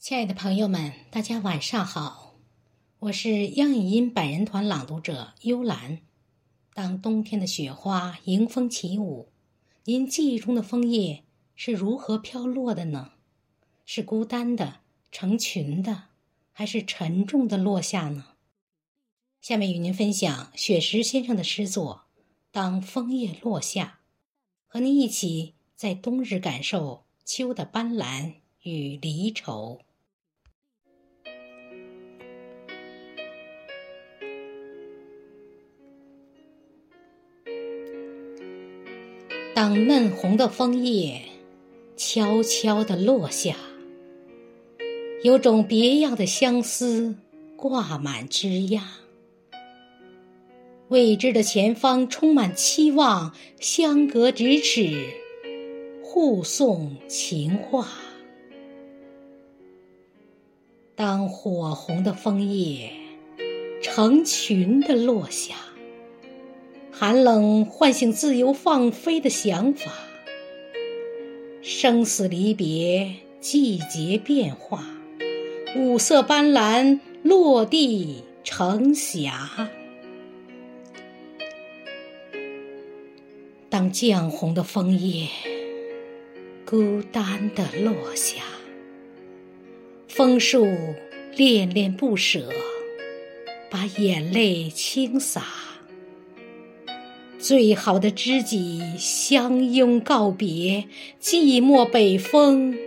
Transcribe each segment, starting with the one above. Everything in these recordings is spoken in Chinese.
亲爱的朋友们，大家晚上好，我是央影音百人团朗读者幽兰。当冬天的雪花迎风起舞，您记忆中的枫叶是如何飘落的呢？是孤单的、成群的，还是沉重的落下呢？下面与您分享雪石先生的诗作《当枫叶落下》，和您一起在冬日感受秋的斑斓与离愁。当嫩红的枫叶悄悄地落下，有种别样的相思挂满枝桠。未知的前方充满期望，相隔咫尺，互送情话。当火红的枫叶成群地落下。寒冷唤醒自由放飞的想法，生死离别，季节变化，五色斑斓落地成霞。当绛红的枫叶孤单的落下，枫树恋恋不舍，把眼泪倾洒。最好的知己相拥告别，寂寞北风，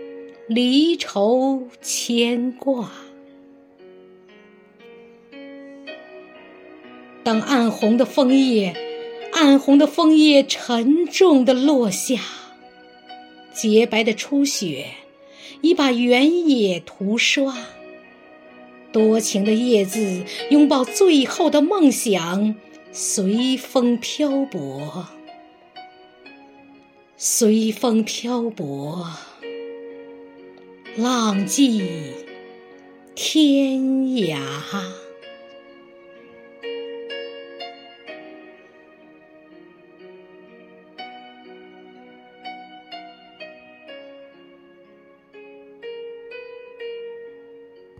离愁牵挂。当暗红的枫叶，暗红的枫叶沉重的落下，洁白的初雪已把原野涂刷。多情的叶子拥抱最后的梦想。随风漂泊，随风漂泊，浪迹天涯。